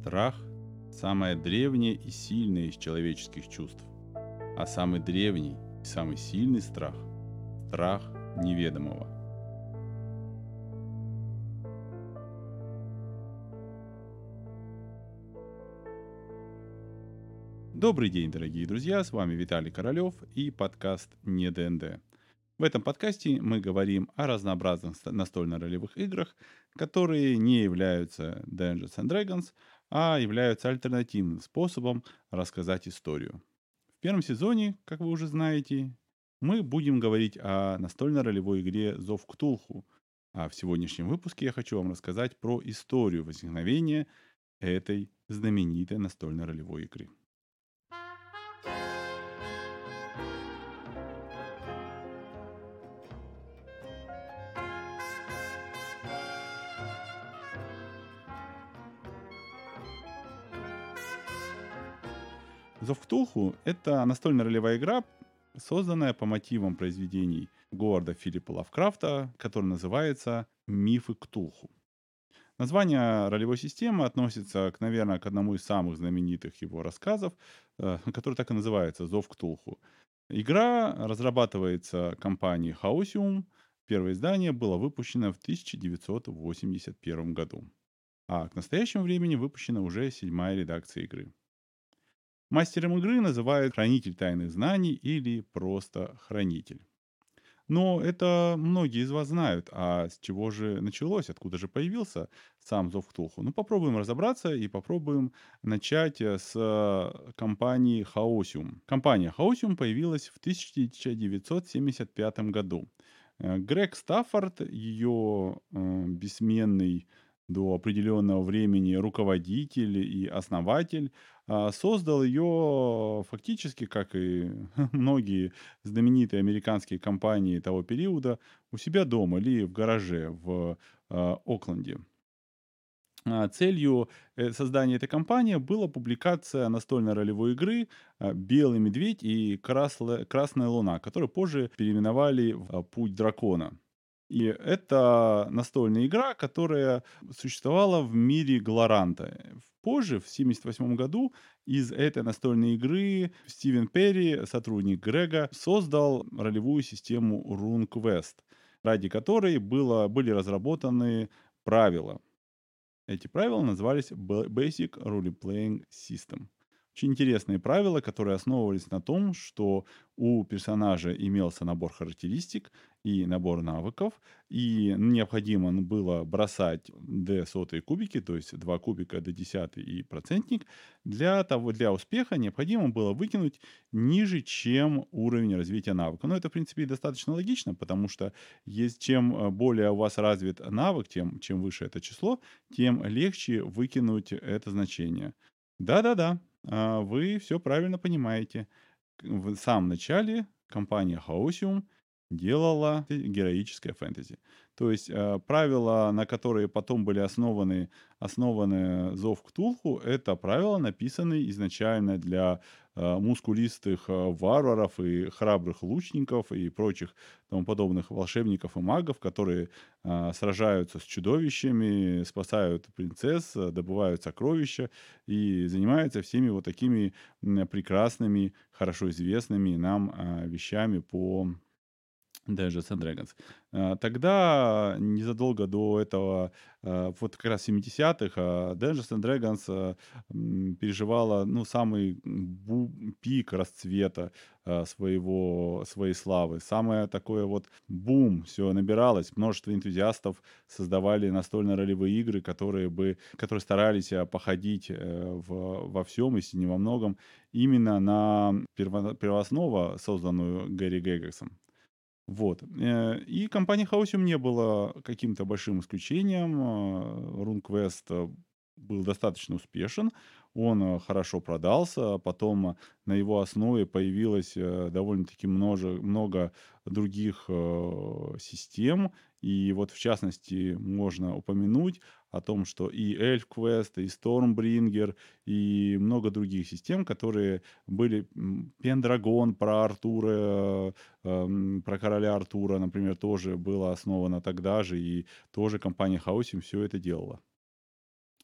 Страх – самое древнее и сильное из человеческих чувств. А самый древний и самый сильный страх – страх неведомого. Добрый день, дорогие друзья, с вами Виталий Королёв и подкаст «Не ДНД». В этом подкасте мы говорим о разнообразных настольно-ролевых играх, которые не являются Dungeons and Dragons, а являются альтернативным способом рассказать историю. В первом сезоне, как вы уже знаете, мы будем говорить о настольно-ролевой игре «Зов Ктулху», а в сегодняшнем выпуске я хочу вам рассказать про историю возникновения этой знаменитой настольно-ролевой игры. Зов Ктулху — это настольная ролевая игра, созданная по мотивам произведений Говарда Филиппа Лавкрафта, который называется «Мифы Ктулху». Название ролевой системы относится, к, наверное, к одному из самых знаменитых его рассказов, э, который так и называется «Зов Ктулху». Игра разрабатывается компанией Хаусиум. Первое издание было выпущено в 1981 году. А к настоящему времени выпущена уже седьмая редакция игры. Мастером игры называют хранитель тайных знаний или просто хранитель. Но это многие из вас знают. А с чего же началось, откуда же появился сам Зов Ктулху? Ну, попробуем разобраться и попробуем начать э, с э, компании Хаосиум. Компания Хаосиум появилась в 1975 году. Э, Грег Стаффорд, ее бессменный до определенного времени руководитель и основатель, создал ее фактически, как и многие знаменитые американские компании того периода, у себя дома или в гараже в а, Окленде. А, целью э, создания этой компании была публикация настольной ролевой игры «Белый медведь» и «Красная луна», которую позже переименовали в «Путь дракона». И это настольная игра, которая существовала в мире Глоранта. Позже, в 1978 году, из этой настольной игры Стивен Перри, сотрудник Грега, создал ролевую систему RuneQuest, ради которой было, были разработаны правила. Эти правила назывались Basic Role Playing System. Очень интересные правила, которые основывались на том, что у персонажа имелся набор характеристик и набор навыков, и необходимо было бросать d сотые кубики, то есть 2 кубика d десятый и процентник. Для, того, для успеха необходимо было выкинуть ниже, чем уровень развития навыка. Но это, в принципе, достаточно логично, потому что есть, чем э, более у вас развит навык, тем чем выше это число, тем легче выкинуть это значение. Да-да-да, а, вы все правильно понимаете. В самом начале компания Хаосиум делала героическое фэнтези. То есть э, правила, на которые потом были основаны, основаны Зов Ктулху, это правила, написанные изначально для э, мускулистых э, варваров и храбрых лучников и прочих тому подобных волшебников и магов, которые э, сражаются с чудовищами, спасают принцесс, добывают сокровища и занимаются всеми вот такими прекрасными, хорошо известными нам э, вещами по Dungeons and Dragons. А, тогда, незадолго до этого, а, вот как раз в 70-х, а, Dungeons and Dragons переживала, ну, самый пик расцвета своего, своей славы. Самое такое вот бум, все набиралось, множество энтузиастов создавали настольно-ролевые игры, которые бы, которые старались походить э, в, во всем, если не во многом, именно на перво, первооснову, созданную Гэри Гэггексом. Вот. Э, и компания Хаусиум не была каким-то большим исключением. RuneQuest э, был достаточно успешен, он э, хорошо продался, потом на его основе появилось довольно-таки много, других систем, и вот в частности можно упомянуть о том, что и ElfQuest, и Stormbringer, и много других систем, которые были Pendragon про Артура, э, про короля Артура, например, тоже было основано тогда же, и тоже компания Хаусим все это делала.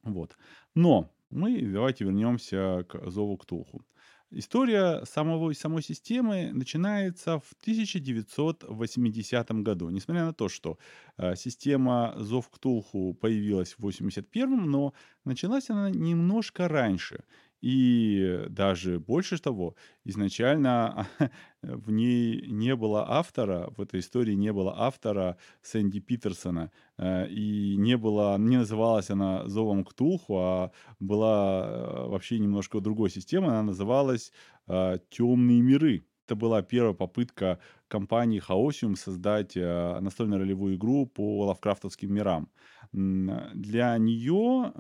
Вот. Но Мы давайте вернемся к Зову Ктулху. История самого, самой системы начинается в 1980 году. Несмотря на то, что э, система Зов Ктулху появилась в 81 но началась она немножко раньше. И даже больше того, изначально в ней не было автора, в этой истории не было автора Сэнди Питерсона, э, и не было, не называлась она «Зовом Ктулху», а была э, вообще немножко другой системой, она называлась э, «Темные миры». Это была первая попытка компании Хаосиум создать настольно-ролевую игру по лавкрафтовским мирам. Для нее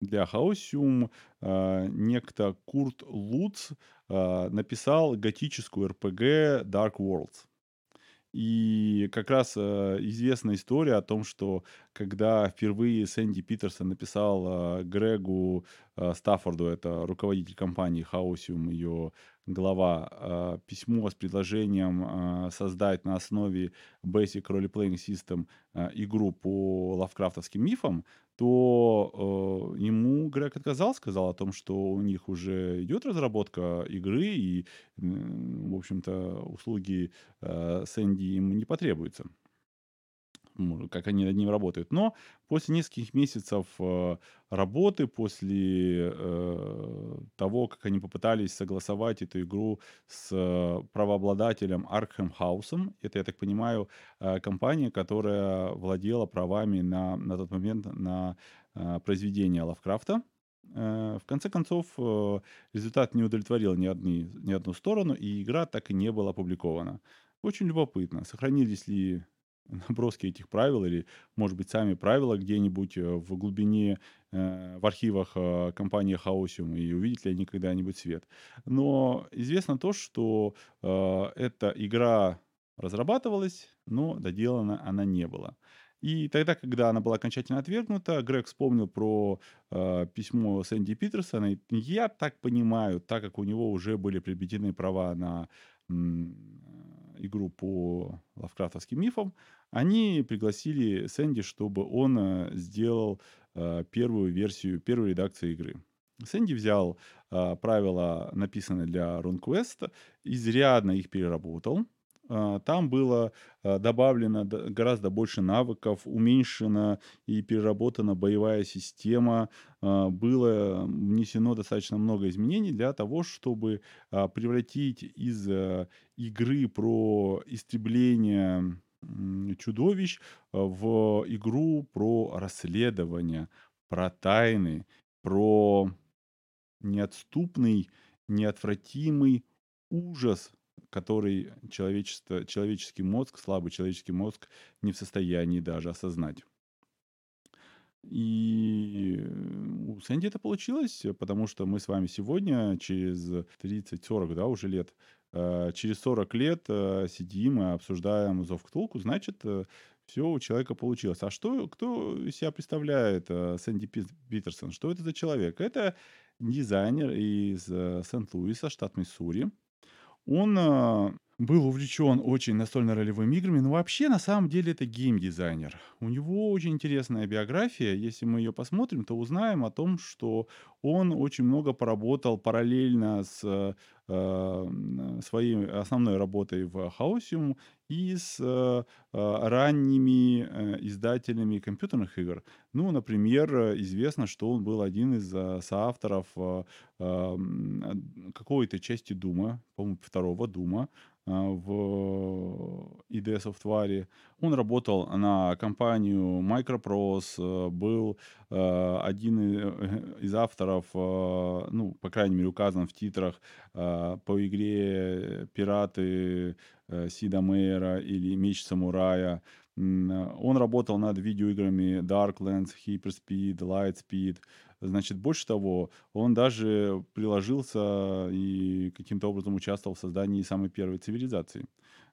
для Хаосиум э, некто Курт Луц э, написал готическую РПГ Dark Worlds. И как раз э, известна история о том, что когда впервые Сэнди Питерсон написал э, Грегу э, Стаффорду, это руководитель компании Хаосиум, ее глава, э, письмо с предложением э, создать на основе Basic Role Playing System э, игру по лавкрафтовским мифам, то э, ему Грег отказал, сказал о том, что у них уже идет разработка игры, и, в общем-то, услуги э, Сэнди им не потребуются как они над ним работают. Но после нескольких месяцев э, работы, после э, того, как они попытались согласовать эту игру с э, правообладателем Arkham House, это, я так понимаю, компания, которая владела правами на, на тот момент на произведение Лавкрафта, в конце концов, результат не удовлетворил ни, одни, ни одну сторону, и игра так и не была опубликована. Очень любопытно, сохранились ли наброски этих правил или, может быть, сами правила где-нибудь э, в глубине, э, в архивах э, компании Хаосиум и увидят ли они когда-нибудь свет. Но известно то, что эта игра разрабатывалась, но доделана она не была. И тогда, когда она была окончательно отвергнута, Грег вспомнил про э, письмо Сэнди Питерсона. И я так понимаю, так как у него уже были приобретены права на игру по лавкрафтовским мифам, они пригласили Сэнди, чтобы он э, сделал э, первую версию, первую редакцию игры. Сэнди взял э, правила, написанные для RunQuest, изрядно их переработал, там было добавлено гораздо больше навыков, уменьшена и переработана боевая система, было внесено достаточно много изменений для того, чтобы превратить из игры про истребление чудовищ в игру про расследование, про тайны, про неотступный, неотвратимый ужас, который человечество, человеческий мозг, слабый человеческий мозг не в состоянии даже осознать. И у Сэнди это получилось, потому что мы с вами сегодня, через 30-40, да, уже лет, э, через 40 лет э, сидим и обсуждаем Зов Ктулку, значит, э, все у человека получилось. А что, кто себя представляет Сэнди Питерсон? Что это за человек? Это дизайнер из Сент-Луиса, штат Миссури. Он был увлечен очень настольно-ролевыми играми, но вообще на самом деле это геймдизайнер. У него очень интересная биография. Если мы ее посмотрим, то узнаем о том, что он очень много поработал параллельно с э, своей основной работой в Хаосиум и с э, ранними э, издателями компьютерных игр. Ну, например, известно, что он был один из э, соавторов э, э, какой-то части Дума, по-моему, второго Дума, а, в IDE Software. Он работал на компанию Microprose, э, был э, один э, из авторов, ну, по крайней мере, указан в титрах по игре «Пираты» Сида Мейера или «Меч самурая». Он работал над видеоиграми Darklands, Hyperspeed, Lightspeed. Значит, больше того, он даже приложился и каким-то образом участвовал в создании самой первой цивилизации.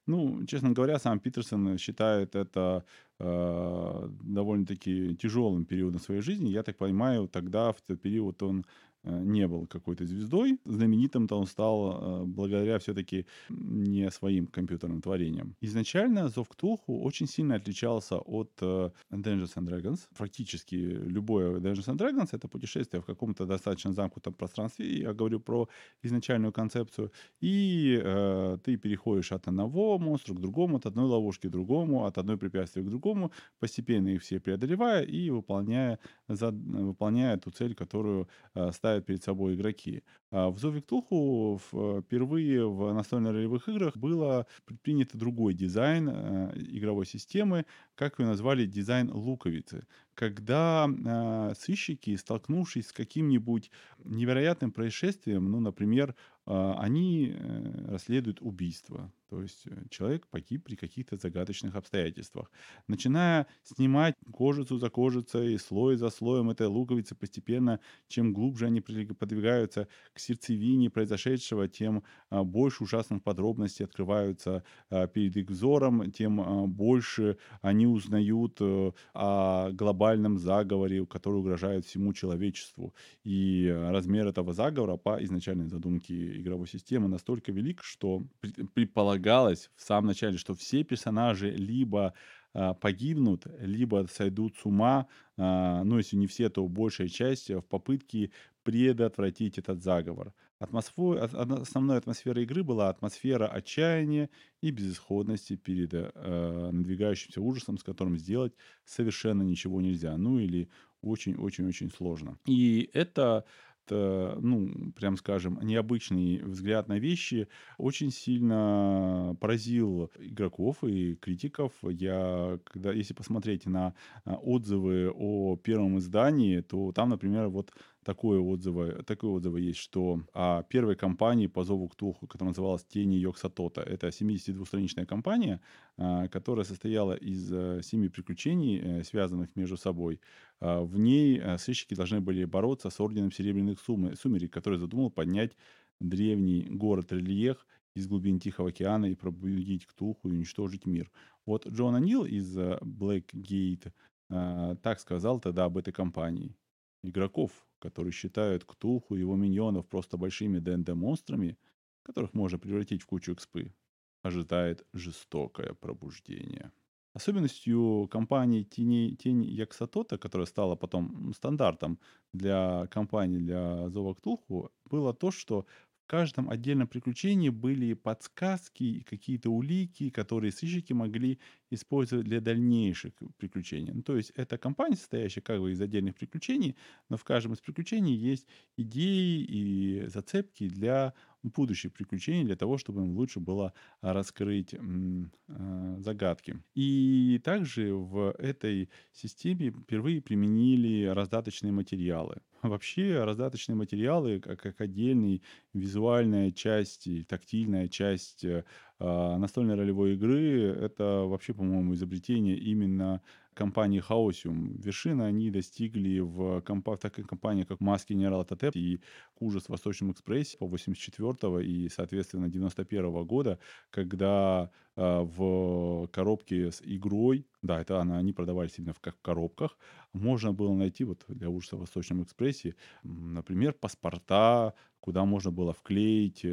Ну, честно говоря, сам Питерсон считает это э, довольно-таки тяжелым периодом своей жизни. Я так понимаю, тогда, в тот период, он не был какой-то звездой. Знаменитым-то он стал э, благодаря все-таки не своим компьютерным творениям. Изначально Зов Ктулху очень сильно отличался от э, Dungeons and Dragons. Практически любое Dungeons and Dragons — это путешествие в каком-то достаточно замкнутом пространстве. Я говорю про изначальную концепцию. И э, ты переходишь от одного монстра к другому, от одной ловушки к другому, от одной препятствия к другому, постепенно их все преодолевая и выполняя, за, выполняя ту цель, которую э, ставят перед собой игроки. А в Зове Ктулху впервые в настольно-ролевых играх было предпринят другой дизайн э, игровой системы, как ее назвали, дизайн луковицы. Когда э, сыщики, столкнувшись с каким-нибудь невероятным происшествием, ну, например, э, они э, расследуют убийство, то есть э, человек погиб при каких-то загадочных обстоятельствах. Начиная снимать кожицу за кожицей, слой за слоем этой луковицы постепенно, чем глубже они подвигаются к сердцевине произошедшего, тем а, больше ужасных подробностей открываются а, перед их взором, тем а, больше они узнают э, о глобальном заговоре, который угрожает всему человечеству. И размер этого заговора по изначальной задумке игровой системы настолько велик, что предполагается, предполагалось в самом начале, что все персонажи либо а, погибнут, либо сойдут с ума, а, ну, если не все, то большая часть в попытке предотвратить этот заговор. Атмосфера, основной атмосферой игры была атмосфера отчаяния и безысходности перед э, надвигающимся ужасом, с которым сделать совершенно ничего нельзя. Ну или очень-очень-очень сложно. И это Э, ну, прям скажем, необычный взгляд на вещи очень сильно поразил игроков и критиков. Я, когда, если посмотреть на э, отзывы о первом издании, то там, например, вот такое отзывы, такое отзывы есть, что о первой кампании по зову Ктулху, которая называлась «Тени Йоксатота». Это 72-страничная кампания, а, которая состояла из э, семи приключений, э, связанных между собой. А, в ней э, сыщики должны были бороться с Орденом Серебряных Сумерек, который задумал поднять древний город Рельех из глубин Тихого океана и пробудить Ктулху и уничтожить мир. Вот Джон Анил из Blackgate так сказал тогда об этой кампании. Игроков которые считают Ктулху и его миньонов просто большими ДНД-монстрами, которых можно превратить в кучу экспы, ожидает жестокое пробуждение. Особенностью компании Тени, Тень Яксатота, которая стала потом стандартом для компании для Зова Ктулху, было то, что каждом отдельном приключении были подсказки и какие-то улики, которые сыщики могли использовать для дальнейших приключений. Ну, то есть это компания, состоящая как бы из отдельных приключений, но в каждом из приключений есть идеи и зацепки для будущих приключений, для того, чтобы им лучше было раскрыть э, загадки. И также в этой системе впервые применили раздаточные материалы. Вообще раздаточные материалы, как, отдельная визуальная часть, тактильная часть э, а, настольной ролевой игры это вообще, по-моему, изобретение именно компании Хаосиум. Вершины они достигли в, компа- в такой компании, как Маски Генерал Татеп и Ужас в Восточном экспрессе по 84 и, соответственно, 91 года, когда э, в коробке с игрой, да, это она, они продавались именно в, как в коробках, можно было найти вот для Ужаса в Восточном экспрессе, например, паспорта, куда можно было вклеить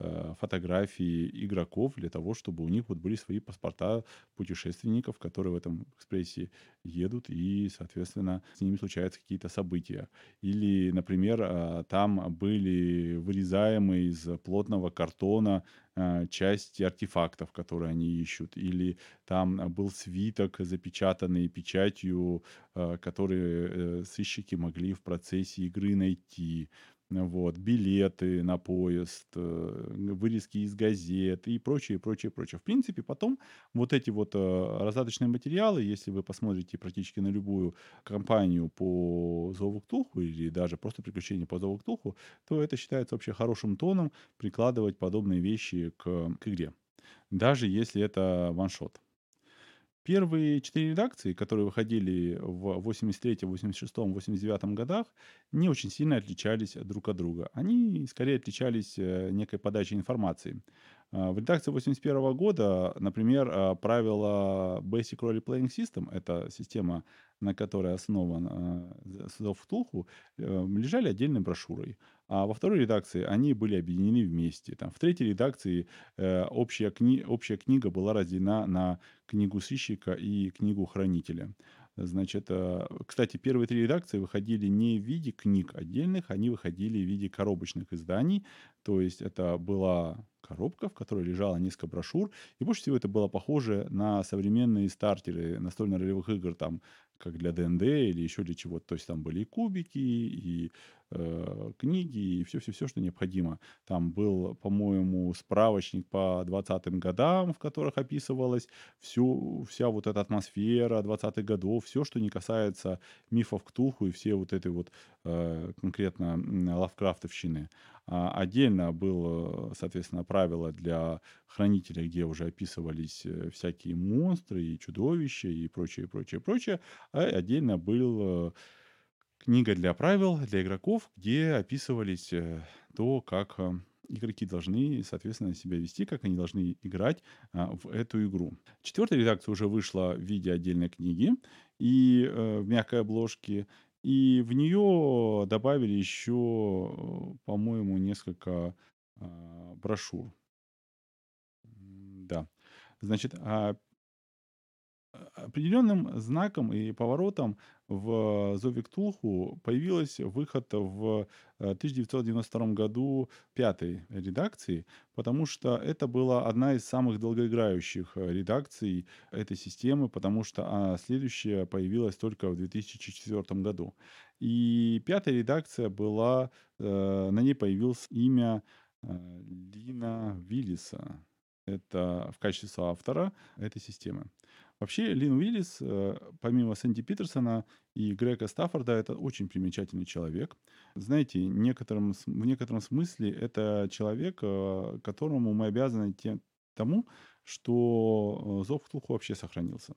э, Э, фотографии игроков для того, чтобы у них вот были свои паспорта путешественников, которые в этом экспрессе едут, и, соответственно, с ними случаются какие-то события. Или, например, э, там были вырезаемые из плотного картона э, части артефактов, которые они ищут, или там был свиток, запечатанный печатью, который сыщики могли в процессе игры найти вот, билеты на поезд, э, вырезки из газет и прочее, прочее, прочее. В принципе, потом вот эти вот э, раздаточные материалы, если вы посмотрите практически на любую компанию по Зову Ктулху или даже просто приключения по Зову Ктулху, то это считается вообще хорошим тоном прикладывать подобные вещи к, к игре. Даже если это ваншот. Первые четыре редакции, которые выходили в 83, 86, 89 годах, не очень сильно отличались друг от друга. Они скорее отличались э, некой подачей информации. А, в редакции 81 года, например, а, правила Basic Role Playing System, это система, на которой основан Зов Ктулху, э, лежали отдельной брошюрой. А во второй редакции они были объединены вместе. Там, в третьей редакции э, общая, кни... общая книга была разделена на книгу сыщика и книгу хранителя. Значит, э, кстати, первые три редакции выходили не в виде книг отдельных, они выходили в виде коробочных изданий. То есть это была коробка, в которой лежало несколько брошюр. И больше всего это было похоже на современные стартеры настольно-ролевых игр, там, как для ДНД или еще для чего-то. То есть там были и кубики, и э, книги, и все-все-все, что необходимо. Там был, по-моему, справочник по 20-м годам, в которых описывалась всю, вся вот эта атмосфера 20-х годов, все, что не касается мифов Ктулху и все вот этой вот э, конкретно лавкрафтовщины. А отдельно было, соответственно, правило для хранителя, где уже описывались э, всякие монстры и чудовища и прочее, прочее, прочее. А отдельно был э, книга для правил для игроков, где описывались э, то, как игроки должны, соответственно, себя вести, как они должны играть а, в эту игру. Четвертая редакция уже вышла в виде отдельной книги и э, в мягкой обложке. И в нее добавили еще, по-моему, несколько а, брошюр. Да. Значит, а определенным знаком и поворотом в Зове Ктулху появился выход в 1992 э, году пятой редакции, потому что это была одна из самых долгоиграющих э, редакций этой системы, потому что а, следующая появилась только в 2004 году. И пятая редакция была, э, на ней появилось имя Лина Виллиса. Это в качестве автора этой системы. Вообще, Лин Уиллис, э, помимо Сэнди Питерсона и Грега Стаффорда, это очень примечательный человек. Знаете, некотором, в некотором смысле это человек, э, которому мы обязаны тем, тому, что э, Зов Ктулху вообще сохранился.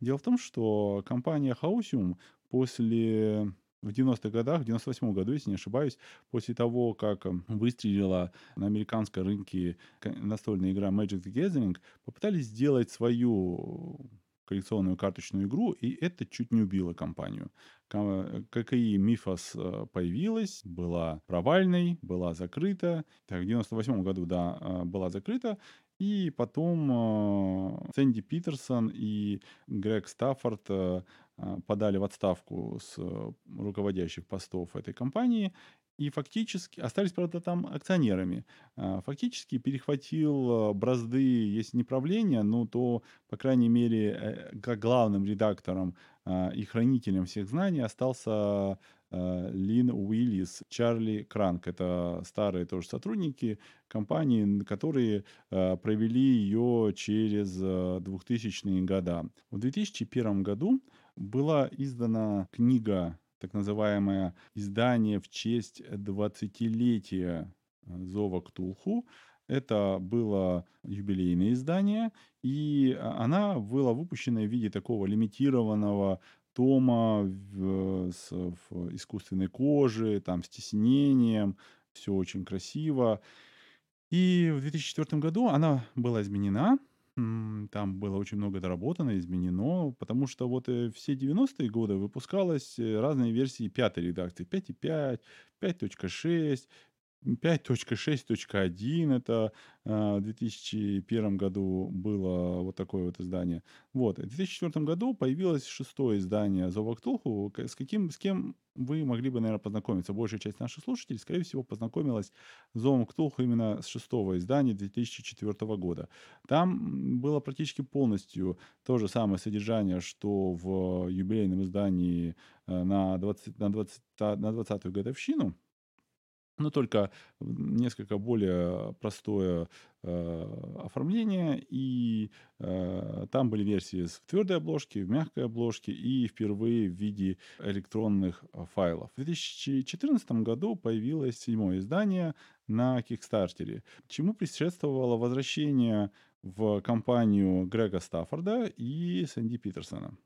Дело в том, что компания Хаусиум после в 90-х годах, в 98 году, если не ошибаюсь, после того, как выстрелила на американском рынке настольная игра Magic the Gathering, попытались сделать свою коллекционную карточную игру, и это чуть не убило компанию. ККИ Мифос э, появилась, была провальной, была закрыта. Так, в 98 году, да, э, была закрыта. И потом э, Сэнди Питерсон и Грег Стаффорд подали в отставку с руководящих постов этой компании и фактически остались, правда, там акционерами. А, фактически перехватил а, бразды, если не правления, но то, по крайней мере, э, как главным редактором а, и хранителем всех знаний остался Лин Уиллис, Чарли Кранк. Это старые тоже сотрудники компании, которые провели ее через 2000-е годы. В 2001 году была издана книга так называемое издание в честь 20-летия э, Зова Ктулху. Это было юбилейное издание, и а, она была выпущена в виде такого лимитированного тома в, с, в искусственной коже, там, с тиснением, все очень красиво. И в 2004 году она была изменена, там было очень много доработано, изменено, потому что вот э, все 90-е годы выпускалось э, разные версии пятой редакции. 5.5, 5.6, 5.6.1 это э, в 2001 году было вот такое вот издание. Вот. В 2004 году появилось шестое издание Зова Ктулху, с, каким, с кем вы могли бы, наверное, познакомиться. Большая часть наших слушателей, скорее всего, познакомилась с Зовом Ктулху именно с шестого издания 2004 года. Там было практически полностью то же самое содержание, что в юбилейном издании э, на 20, на 20, на 20-ю годовщину но только несколько более простое э, оформление, и э, там были версии в твердой обложке, в мягкой обложке и впервые в виде электронных э, файлов. В 2014 году появилось седьмое издание на Кикстартере, чему предшествовало возвращение в компанию Грега Стаффорда и Сэнди Питерсона.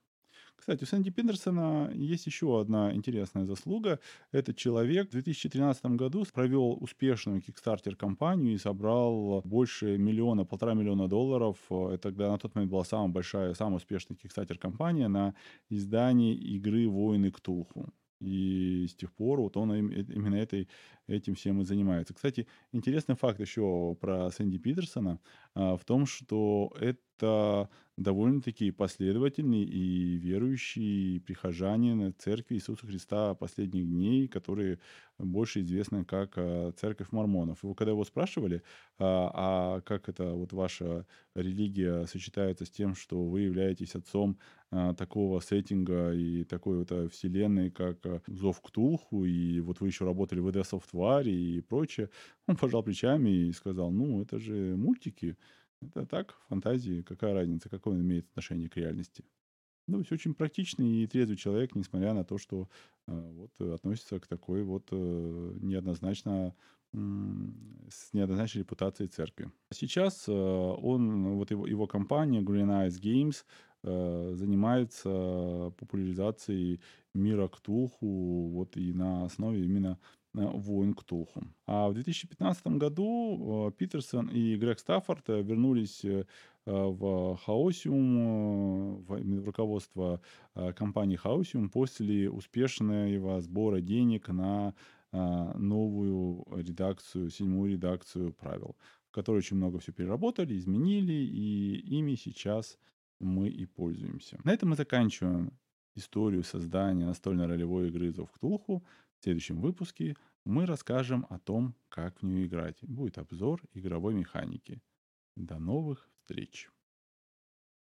Кстати, у Сэнди Пендерсона есть еще одна интересная заслуга. Этот человек в 2013 году провел успешную кикстартер-компанию и собрал больше миллиона, полтора миллиона долларов. Это тогда на тот момент была самая большая, самая успешная кикстартер-компания на издание игры «Воины Ктулху». И с тех пор вот он э, именно этой, этим всем и занимается. Кстати, интересный факт еще про Сэнди Питерсона а, в том, что это довольно-таки последовательный и верующий прихожанин церкви Иисуса Христа последних дней, которые больше известны как а, церковь мормонов. Его когда его спрашивали, а, а как это вот ваша религия сочетается с тем, что вы являетесь отцом а, такого сеттинга и такой вот а, вселенной, как Зов Ктулху, и вот вы еще работали в ED Software и прочее, он пожал плечами и сказал, ну, это же мультики, это так, фантазии, какая разница, какое он имеет отношение к реальности. Ну, то есть очень практичный и трезвый человек, несмотря на то, что э, вот относится к такой вот э, неоднозначно с неоднозначной репутацией церкви. Сейчас э, он, вот его, его компания Green Eyes Games э, занимается популяризацией мира Ктулху вот и на основе именно э, войн Ктулху. А в 2015 году Питерсон и Грег Стаффорд вернулись в Хаосиум, в руководство компании Хаосиум после успешного сбора денег на новую редакцию, седьмую редакцию правил, в которой очень много все переработали, изменили, и ими сейчас мы и пользуемся. На этом мы заканчиваем историю создания настольной ролевой игры Зов Ктулху. В следующем выпуске мы расскажем о том, как в нее играть. Будет обзор игровой механики. До новых встреч!